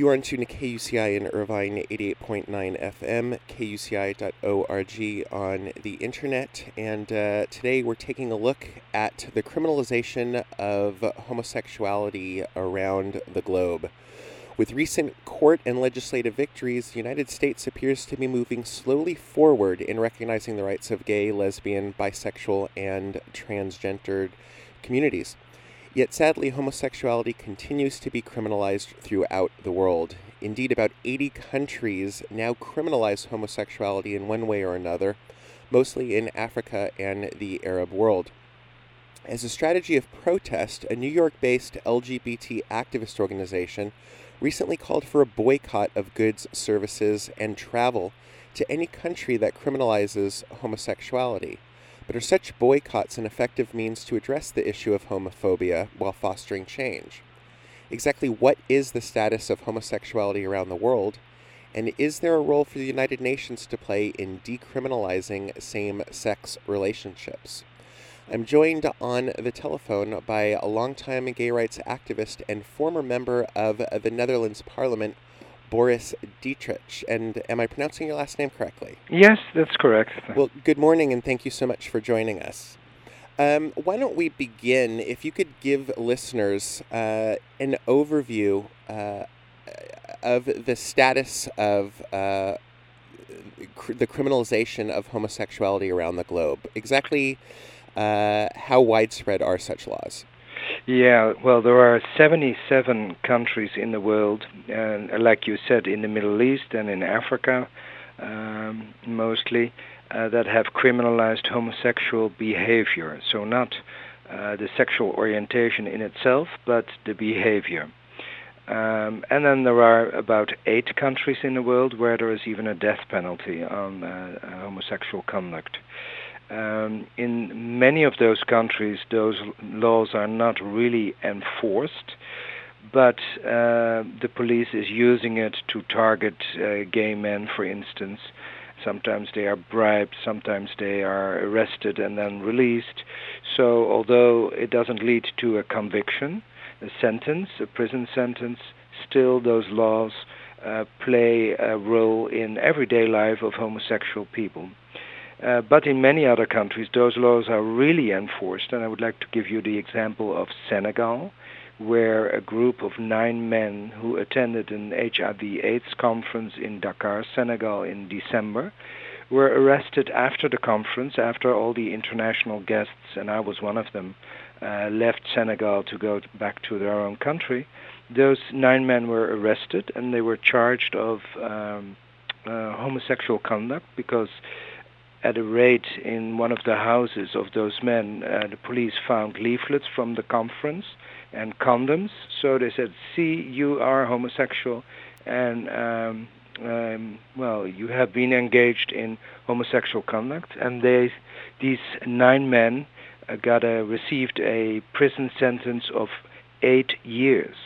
You are on tune to KUCI in Irvine 88.9 FM, kuci.org on the internet, and uh, today we're taking a look at the criminalization of homosexuality around the globe. With recent court and legislative victories, the United States appears to be moving slowly forward in recognizing the rights of gay, lesbian, bisexual, and transgendered communities. Yet sadly, homosexuality continues to be criminalized throughout the world. Indeed, about 80 countries now criminalize homosexuality in one way or another, mostly in Africa and the Arab world. As a strategy of protest, a New York based LGBT activist organization recently called for a boycott of goods, services, and travel to any country that criminalizes homosexuality. But are such boycotts an effective means to address the issue of homophobia while fostering change? Exactly what is the status of homosexuality around the world? And is there a role for the United Nations to play in decriminalizing same sex relationships? I'm joined on the telephone by a longtime gay rights activist and former member of the Netherlands Parliament, Boris Dittrich. And am I pronouncing your last name correctly? Yes, that's correct. Well, good morning, and thank you so much for joining us. Um, why don't we begin? If you could give listeners uh, an overview uh, of the status of uh, cr- the criminalization of homosexuality around the globe. Exactly uh, how widespread are such laws? Yeah, well, there are 77 countries in the world, and like you said, in the Middle East and in Africa, um, mostly, uh, that have criminalized homosexual behavior. So, not uh, the sexual orientation in itself, but the behavior. Um, and then there are about eight countries in the world where there is even a death penalty on uh, homosexual conduct. Um, in many of those countries, those laws are not really enforced, but uh, the police is using it to target uh, gay men, for instance. Sometimes they are bribed, sometimes they are arrested and then released. So, although it doesn't lead to a conviction, a sentence, a prison sentence, still those laws uh, play a role in everyday life of homosexual people. Uh, but in many other countries, those laws are really enforced. And I would like to give you the example of Senegal, where a group of nine men who attended an HIV/AIDS conference in Dakar, Senegal, in December, were arrested after the conference, after all the international guests, and I was one of them, uh, left Senegal to go back to their own country. Those nine men were arrested, and they were charged of um, uh, homosexual conduct because at a raid in one of the houses of those men, uh, the police found leaflets from the conference and condoms. So they said, "See, you are homosexual, and um, um, well, you have been engaged in homosexual conduct." And they, these nine men, uh, got a received a prison sentence of eight years,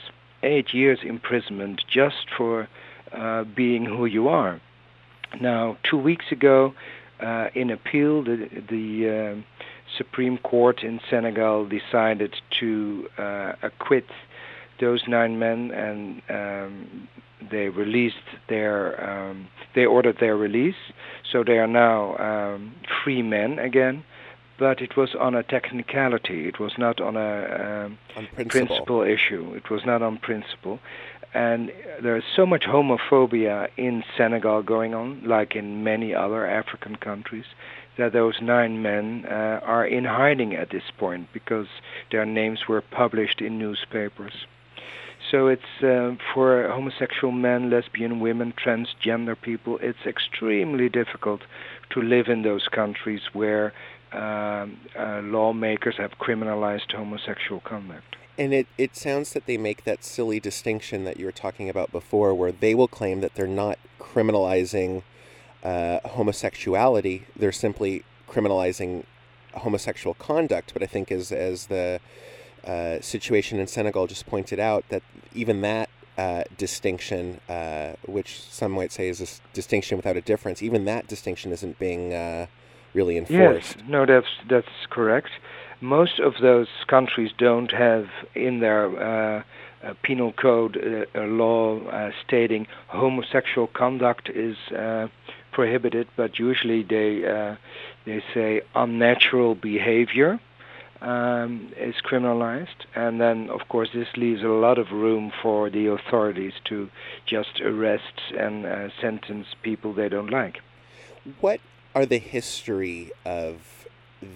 eight years imprisonment just for uh, being who you are. Now, two weeks ago, uh, in appeal, the, the uh, Supreme Court in Senegal decided to uh, acquit those nine men, and um, they released their. Um, they ordered their release, so they are now um, free men again. But it was on a technicality. It was not on a um, on principle. principle issue. It was not on principle and there's so much homophobia in Senegal going on, like in many other African countries, that those nine men uh, are in hiding at this point because their names were published in newspapers. So it's uh, for homosexual men, lesbian women, transgender people, it's extremely difficult to live in those countries where um, uh, lawmakers have criminalized homosexual conduct. And it, it sounds that they make that silly distinction that you were talking about before, where they will claim that they're not criminalizing uh, homosexuality, they're simply criminalizing homosexual conduct. But I think, as, as the uh, situation in Senegal just pointed out, that even that uh, distinction, uh, which some might say is a distinction without a difference, even that distinction isn't being uh, really enforced. Yes, no, that's that's correct most of those countries don't have in their uh, a penal code, a law stating homosexual conduct is prohibited, but usually they they say unnatural behavior um, is criminalized, and then of course this leaves a lot of room for the authorities to just arrest and uh, sentence people they don't like. What are the history of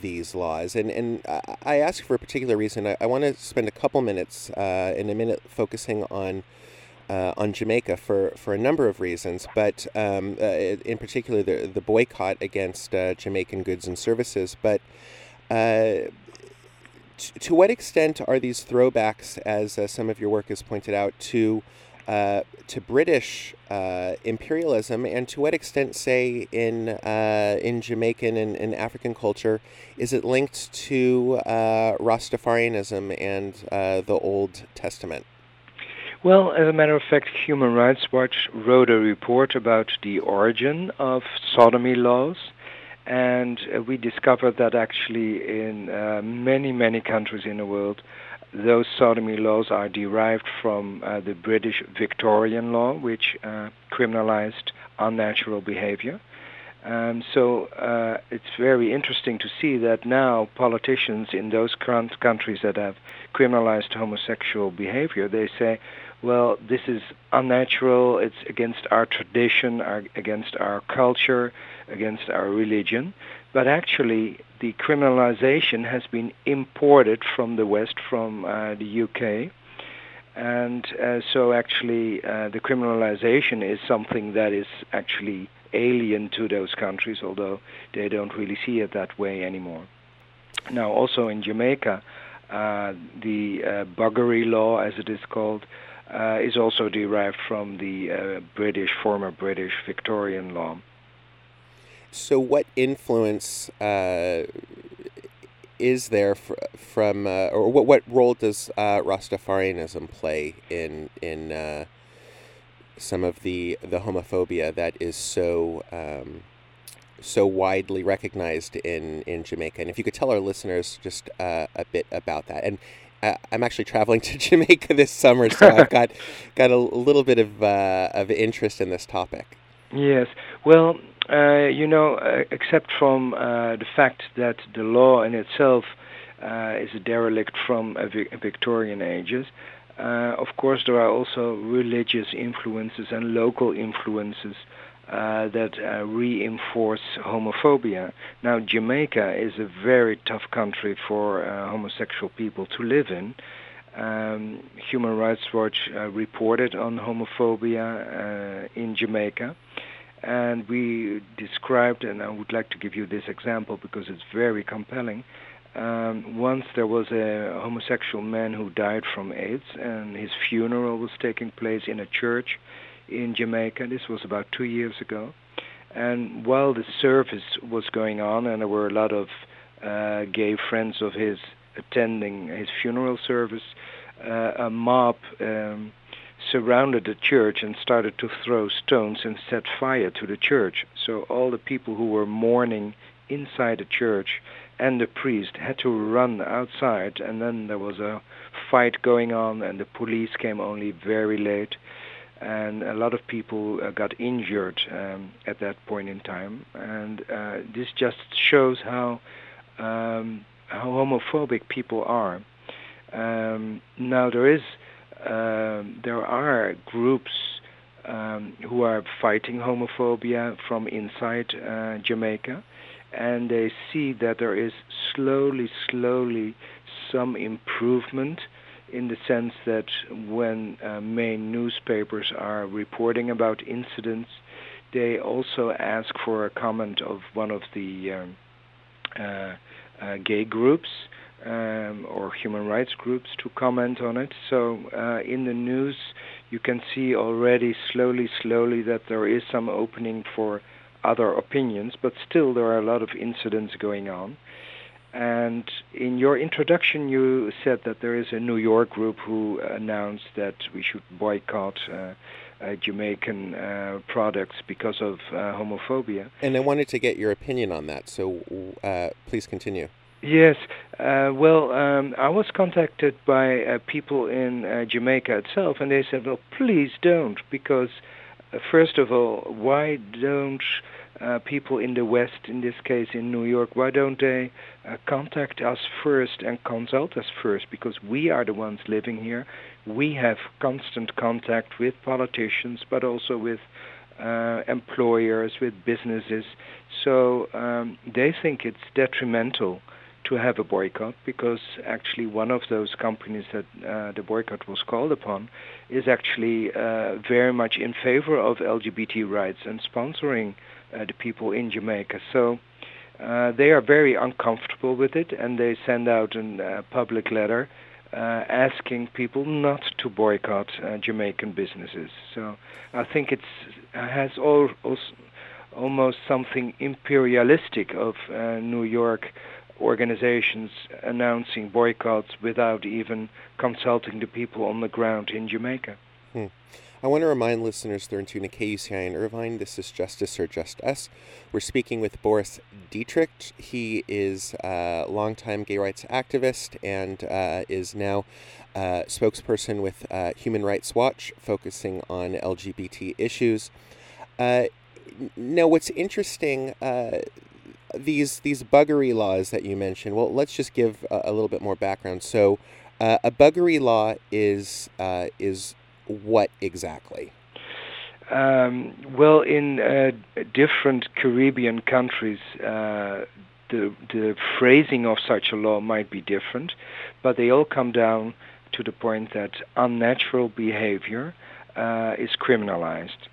these laws? And and I ask for a particular reason. I, I want to spend a couple minutes uh, in a minute focusing on. Uh, on Jamaica for, for a number of reasons, but um, uh, in particular the, the boycott against uh, Jamaican goods and services. But uh, to what extent are these throwbacks, as uh, some of your work has pointed out, to uh, to British uh, imperialism, and to what extent, say in uh, in Jamaican and, and, African culture, is it linked to uh, Rastafarianism and uh, the Old Testament? Well, as a matter of fact, Human Rights Watch wrote a report about the origin of sodomy laws and uh, we discovered that actually in many, many countries in the world, those sodomy laws are derived from uh, the British Victorian law, which uh, criminalized unnatural behavior. Um, so uh, it's very interesting to see that now politicians in those countries that have criminalized homosexual behavior, they say, well, this is unnatural, it's against our tradition, our, against our culture, against our religion. But actually, the criminalization has been imported from the West, from uh, the UK. And uh, so, actually, uh, the criminalization is something that is actually alien to those countries, although they don't really see it that way anymore. Now, also in Jamaica, uh, the uh, buggery law, as it is called, uh, is also derived from the British, former British Victorian law. So, what influence uh, is there fr- from, uh, or what what role does uh, Rastafarianism play in in uh, some of the the homophobia that is so um, so widely recognized in in Jamaica? And if you could tell our listeners just a bit about that, and I'm actually traveling to Jamaica this summer, so I've got got a little bit of uh, of interest in this topic. Yes, well, uh, you know, uh, except from uh, the fact that the law in itself uh, is a derelict from Victorian ages. Of course, there are also religious influences and local influences uh, that uh, reinforce homophobia. Now, Jamaica is a very tough country for uh, homosexual people to live in. Um, Human Rights Watch reported on homophobia in Jamaica, and we described, and I would like to give you this example because it's very compelling. Um, once there was a homosexual man who died from AIDS, and his funeral was taking place in a church in Jamaica. This was about two years ago. And while the service was going on, and there were a lot of uh, gay friends of his attending his funeral service, uh, a mob um, surrounded the church and started to throw stones and set fire to the church. So all the people who were mourning inside the church and the priest had to run outside, and then there was a fight going on, and the police came only very late and a lot of people uh, got injured um, at that point in time. And uh, this just shows how um, how homophobic people are. Um, now there is uh, there are groups um, who are fighting homophobia from inside uh, Jamaica, and they see that there is slowly, slowly some improvement in the sense that when uh, main newspapers are reporting about incidents, they also ask for a comment of one of the um, uh, uh, gay groups um, or human rights groups to comment on it. So uh, in the news, you can see already slowly, slowly that there is some opening for other opinions, but still there are a lot of incidents going on. And in your introduction, you said that there is a New York group who announced that we should boycott uh, uh, Jamaican uh, products because of uh, homophobia. And I wanted to get your opinion on that, so uh, please continue. Yes. Uh, well, um, I was contacted by uh, people in uh, Jamaica itself, and they said, "Well, please don't, because uh, first of all, why don't uh, people in the West, in this case in New York, why don't they uh, contact us first and consult us first? Because we are the ones living here. We have constant contact with politicians, but also with uh, employers, with businesses. So um, they think it's detrimental to have a boycott because actually one of those companies that uh, the boycott was called upon is actually uh, very much in favor of LGBT rights and sponsoring uh, the people in Jamaica. So uh, they are very uncomfortable with it and they send out a uh, public letter uh, asking people not to boycott Jamaican businesses. So I think it has all, almost something imperialistic of New York organizations announcing boycotts without even consulting the people on the ground in Jamaica. Hmm. I want to remind listeners they're in tune to KUCI in Irvine. This is Justice or Just Us. We're speaking with Boris Dittrich. He is a longtime gay rights activist and uh, is now uh, spokesperson with uh, Human Rights Watch, focusing on LGBT issues. Uh, now, what's interesting uh, these these buggery laws that you mentioned. Well, let's just give a, a little bit more background. So, uh, a buggery law is uh, is what exactly? Um, well, in uh, different Caribbean countries, uh, the the phrasing of such a law might be different, but they all come down to the point that unnatural behavior uh, is criminalized,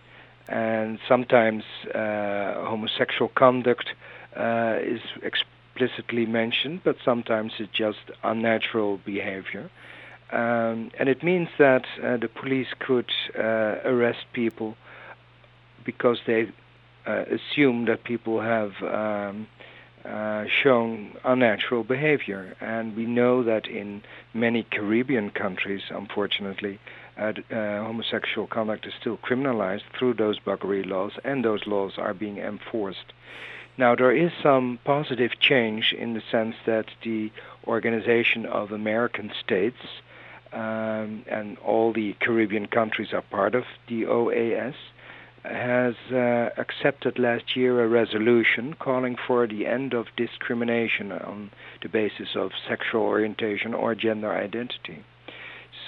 and sometimes uh, homosexual conduct uh, is explicitly mentioned, but sometimes it's just unnatural behavior. Um, and it means that uh, the police could uh, arrest people because they uh, assume that people have um, uh, shown unnatural behavior. And we know that in many Caribbean countries, unfortunately, uh, homosexual conduct is still criminalized through those buggery laws, and those laws are being enforced. Now, there is some positive change in the sense that the Organization of American States um, and all the Caribbean countries are part of the OAS has uh, accepted last year a resolution calling for the end of discrimination on the basis of sexual orientation or gender identity.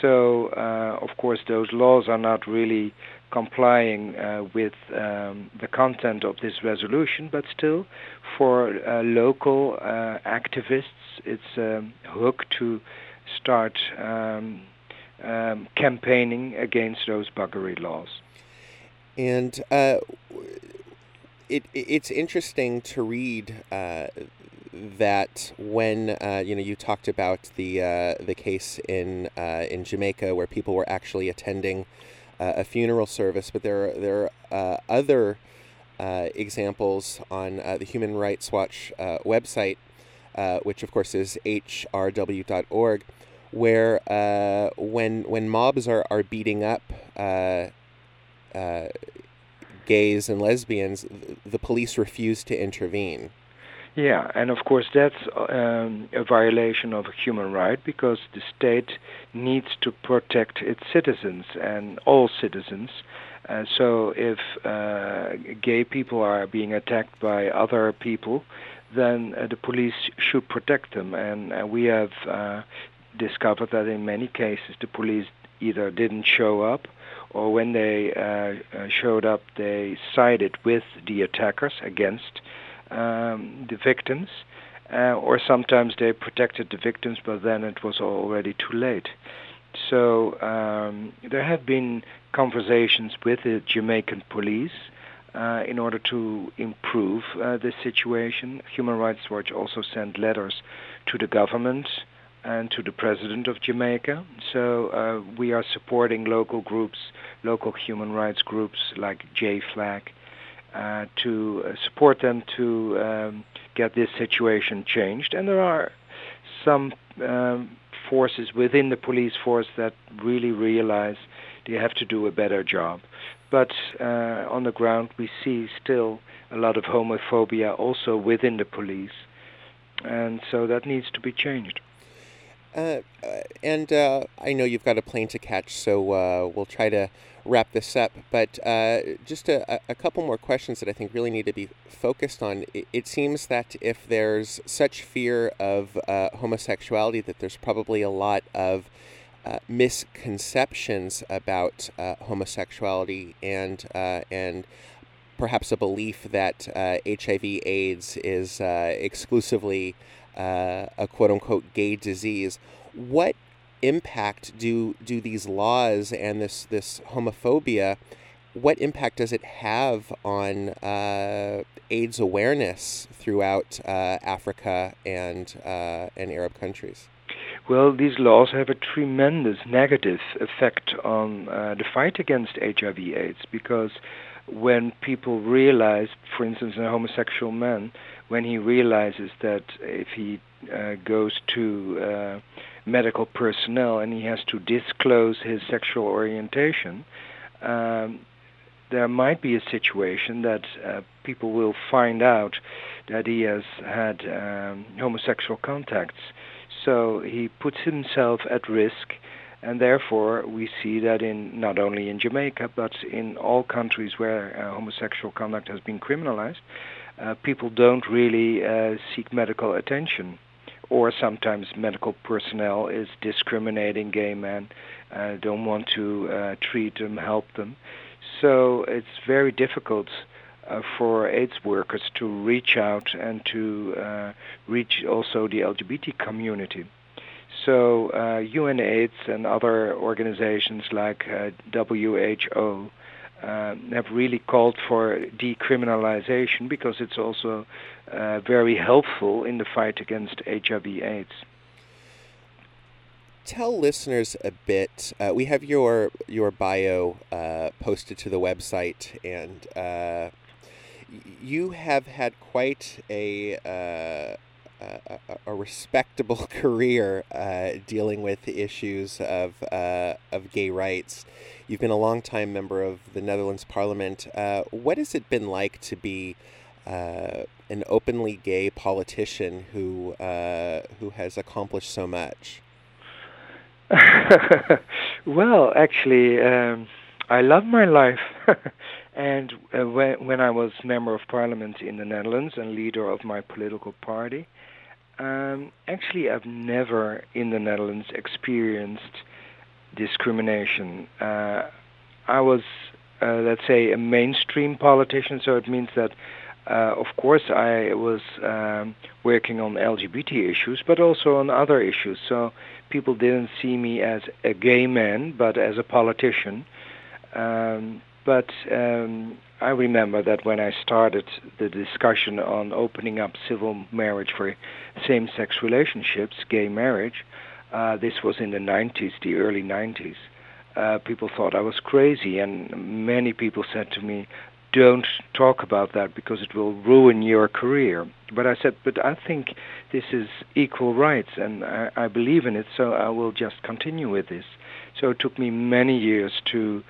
So, uh, of course, those laws are not really complying uh, with um, the content of this resolution, but still, for uh, local uh, activists, it's a hook to start um, um, campaigning against those buggery laws. And uh, it, it's interesting to read uh, that when uh, you know you talked about the uh, the case in uh, in Jamaica where people were actually attending uh, a funeral service, but there are, there are uh, other uh, examples on the Human Rights Watch website, which of course is hrw.org, where when when mobs are, are beating up gays and lesbians, the police refuse to intervene. Yeah, and of course that's um, a violation of a human right because the state needs to protect its citizens and all citizens. Uh, so if uh, gay people are being attacked by other people, then uh, the police should protect them. And uh, we have uh, discovered that in many cases the police either didn't show up or when they uh, showed up, they sided with the attackers against um, the victims, uh, or sometimes they protected the victims, but then it was already too late. So um, there have been conversations with the Jamaican police uh, in order to improve uh, the situation. Human Rights Watch also sent letters to the government and to the president of Jamaica. So uh, we are supporting local groups, local human rights groups like JFLAG, uh, to uh, support them to um, get this situation changed. And there are some um, forces within the police force that really realize they have to do a better job. But uh, on the ground, we see still a lot of homophobia also within the police. and so that needs to be changed. Uh, and uh, I know you've got a plane to catch, so uh, we'll try to wrap this up. But uh, just a, a, couple more questions that I think really need to be focused on. It, it seems that if there's such fear of uh, homosexuality, that there's probably a lot of uh, misconceptions about homosexuality and and perhaps a belief that HIV/AIDS is exclusively uh, a quote unquote gay disease. What impact do do these laws and this this homophobia? What impact does it have on uh, AIDS awareness throughout uh, Africa and uh, and Arab countries? Well, these laws have a tremendous negative effect on uh, the fight against HIV/AIDS because when people realize, for instance, a homosexual man, when he realizes that if he uh, goes to uh, medical personnel and he has to disclose his sexual orientation, um, there might be a situation that uh, people will find out that he has had um, homosexual contacts. So he puts himself at risk and therefore we see that in not only in Jamaica but in all countries where uh, homosexual conduct has been criminalized, people don't really uh, seek medical attention, or sometimes medical personnel is discriminating gay men, uh, don't want to uh, treat them, help them. So it's very difficult. Uh, for AIDS workers to reach out and to uh, reach also the LGBT community. So uh, UNAIDS and other organizations like uh, WHO uh, have really called for decriminalization because it's also uh, very helpful in the fight against HIV/AIDS. Tell listeners a bit. Uh, we have your your bio uh, posted to the website, and uh, you have had quite a a, respectable career uh, dealing with issues of uh, of gay rights. You've been a long-time member of the Netherlands Parliament. Uh, what has it been like to be uh, an openly gay politician who uh, who has accomplished so much? well, actually, um, I love my life. and uh, when, when I was member of parliament in the Netherlands and leader of my political party, um, actually, I've never in the Netherlands experienced discrimination. Uh, I was, uh, let's say, a mainstream politician, so it means that, uh, of course, I was um, working on LGBT issues, but also on other issues. So people didn't see me as a gay man, but as a politician. Um, but um, I remember that when I started the discussion on opening up civil marriage for same sex relationships, gay marriage, uh, this was in the 90s, the early 90s. Uh, people thought I was crazy, and many people said to me, Don't talk about that because it will ruin your career. But I said, But I think this is equal rights, and I, I believe in it, so I will just continue with this. So it took me many years to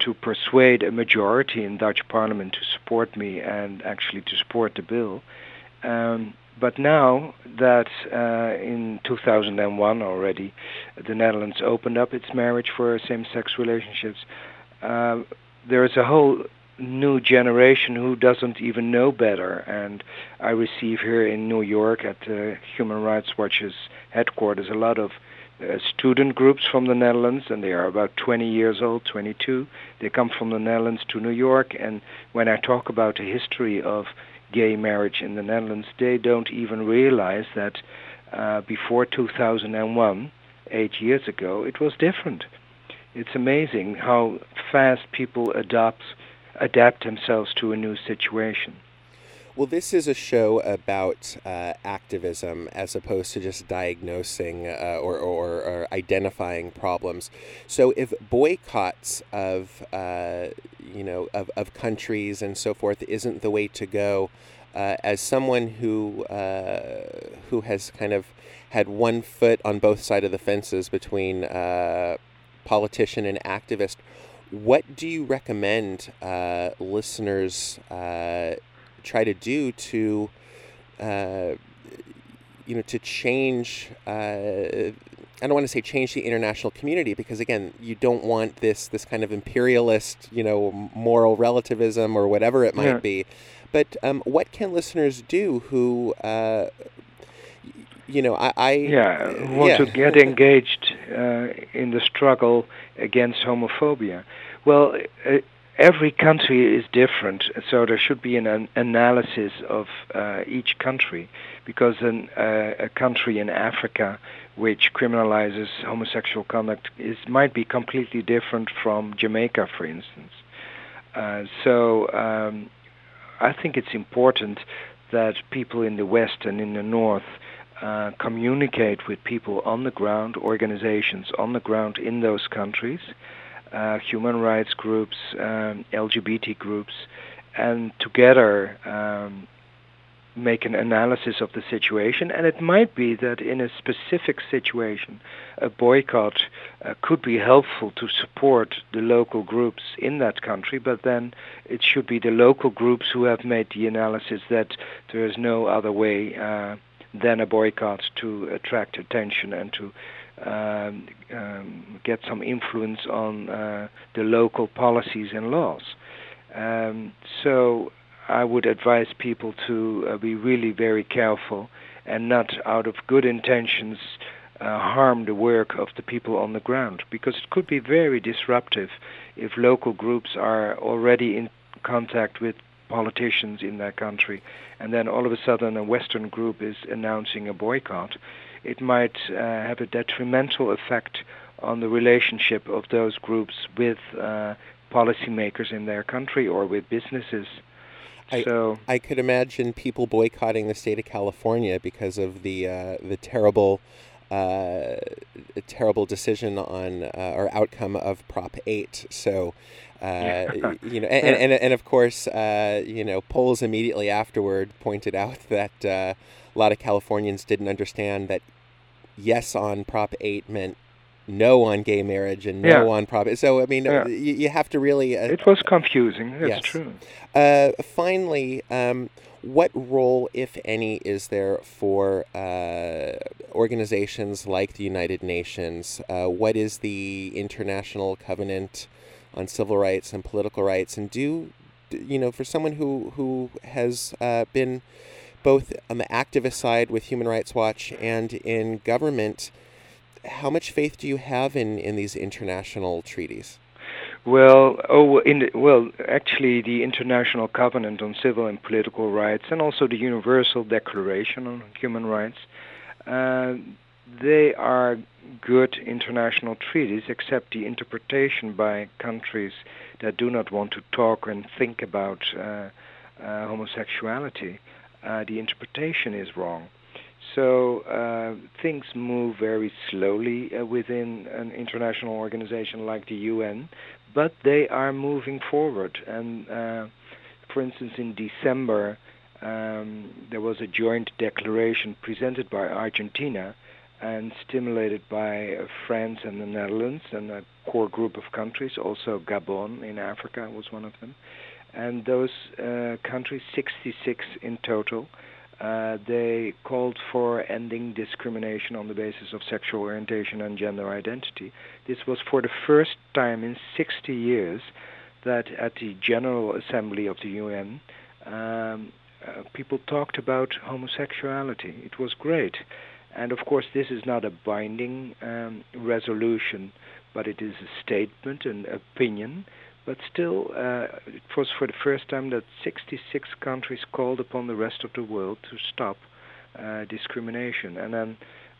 to persuade a majority in Dutch Parliament to support me and actually to support the bill. Um, but now that uh, in 2001 already, the Netherlands opened up its marriage for same-sex relationships, uh, there is a whole new generation who doesn't even know better. And I receive here in New York at Human Rights Watch's headquarters a lot of student groups from the Netherlands, and they are about 20 years old, 22. They come from the Netherlands to New York, and when I talk about the history of gay marriage in the Netherlands, they don't even realize that uh, before 2001, eight years ago, it was different. It's amazing how fast people adapt adapt themselves to a new situation. Well, this is a show about uh, activism as opposed to just diagnosing uh, or, or, or, identifying problems. So, if boycotts of uh, you know of, of countries and so forth isn't the way to go, uh, as someone who uh, who has kind of had one foot on both sides of the fences between uh, politician and activist, what do you recommend listeners? Try to do to, uh, you know, to change. Uh, I don't want to say change the international community because again, you don't want this this kind of imperialist, you know, moral relativism or whatever it might yeah. be. But um, what can listeners do who, uh, you know, I, I yeah want yeah. to get engaged uh, in the struggle against homophobia? Well, uh, every country is different, so there should be an, an analysis of uh, each country, because an, uh, a country in Africa which criminalizes homosexual conduct is might be completely different from Jamaica, for instance. Uh, so um, I think it's important that people in the West and in the North uh, communicate with people on the ground, organizations on the ground in those countries, uh, human rights groups, um, LGBT groups, and together um, make an analysis of the situation. And it might be that in a specific situation, a boycott uh, could be helpful to support the local groups in that country, but then it should be the local groups who have made the analysis that there is no other way uh, than a boycott to attract attention and to um, um, get some influence on uh, the local policies and laws. Um, so I would advise people to uh, be really very careful and not out of good intentions uh, harm the work of the people on the ground because it could be very disruptive if local groups are already in contact with politicians in that country and then all of a sudden a western group is announcing a boycott it might uh, have a detrimental effect on the relationship of those groups with uh, policymakers in their country or with businesses I, so I could imagine people boycotting the state of California because of the uh, the terrible uh, terrible decision on uh, or outcome of Prop Eight. So. Uh, you know, and, and, and, of course, uh, you know, polls immediately afterward pointed out that uh, a lot of Californians didn't understand that yes on Prop 8 meant no on gay marriage and no yeah. on prop. So I mean, yeah. you, you, have to really. Uh, it was confusing. That's yes. true. Uh, finally, um, what role, if any, is there for uh, organizations like the United Nations? Uh, what is the International Covenant on Civil Rights and Political Rights? And do you know, for someone who who has uh, been both on the activist side with Human Rights Watch and in government how much faith do you have in, in these international treaties? Well, oh, in the, well, actually, the International Covenant on Civil and Political Rights, and also the Universal Declaration on Human Rights, uh, they are good international treaties, except the interpretation by countries that do not want to talk and think about uh, uh, homosexuality. Uh, the interpretation is wrong. So uh, things move very slowly uh, within an international organization like the UN, but they are moving forward. And uh, for instance, in December, um, there was a joint declaration presented by Argentina and stimulated by France and the Netherlands and a core group of countries, also Gabon in Africa was one of them. And those uh, countries, 66 in total, uh, they called for ending discrimination on the basis of sexual orientation and gender identity. This was for the first time in 60 years that at the General Assembly of the UN, um, uh, people talked about homosexuality. It was great. And of course, this is not a binding um, resolution, but it is a statement, an opinion but still, uh, it was for the first time that 66 countries called upon the rest of the world to stop uh, discrimination. And then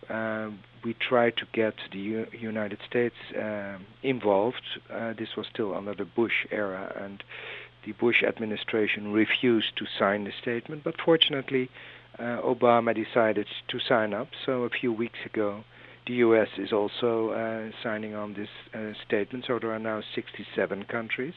uh, we tried to get the U- United States um, involved. Uh, this was still under the Bush era, and the Bush administration refused to sign the statement. But fortunately, uh, Obama decided to sign up. So a few weeks ago, the U.S. is also uh, signing on this uh, statement, so there are now 67 countries.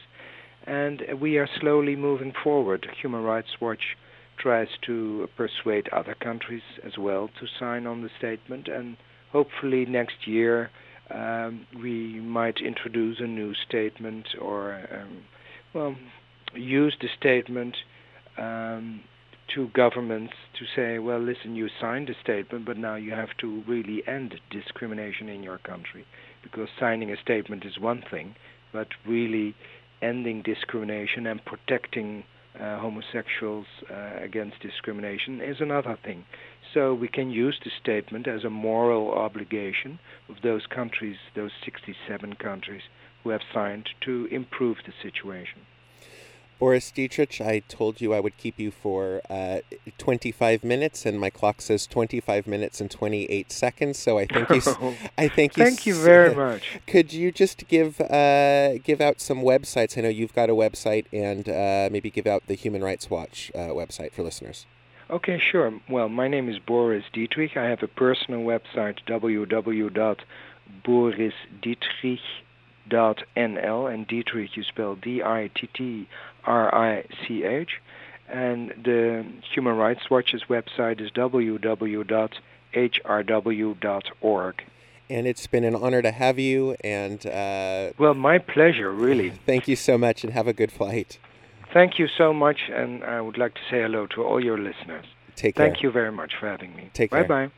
And we are slowly moving forward. Human Rights Watch tries to persuade other countries as well to sign on the statement, and hopefully next year um, we might introduce a new statement or, um, well, use the statement um, to governments to say, well, listen, you signed a statement, but now you have to really end discrimination in your country. Because signing a statement is one thing, but really ending discrimination and protecting uh, homosexuals uh, against discrimination is another thing. So we can use the statement as a moral obligation of those countries, those 67 countries who have signed, to improve the situation. Boris Dittrich, I told you I would keep you for uh, 25 minutes, and my clock says 25 minutes and 28 seconds. So I thank you. I thank you. Thank you very much. Could you just give uh, give out some websites? I know you've got a website, and uh, maybe give out the Human Rights Watch uh, website for listeners. Okay, sure. Well, my name is Boris Dittrich. I have a personal website, www.borisdittrich.nl, and Dittrich you spell D-I-T-T-R-I-C-H. And the Human Rights Watch's website is www.hrw.org. And it's been an honor to have you. And uh, well, my pleasure, really. Thank you so much, and have a good flight. Thank you so much, and I would like to say hello to all your listeners. Take care. Thank you very much for having me. Take care. Bye bye.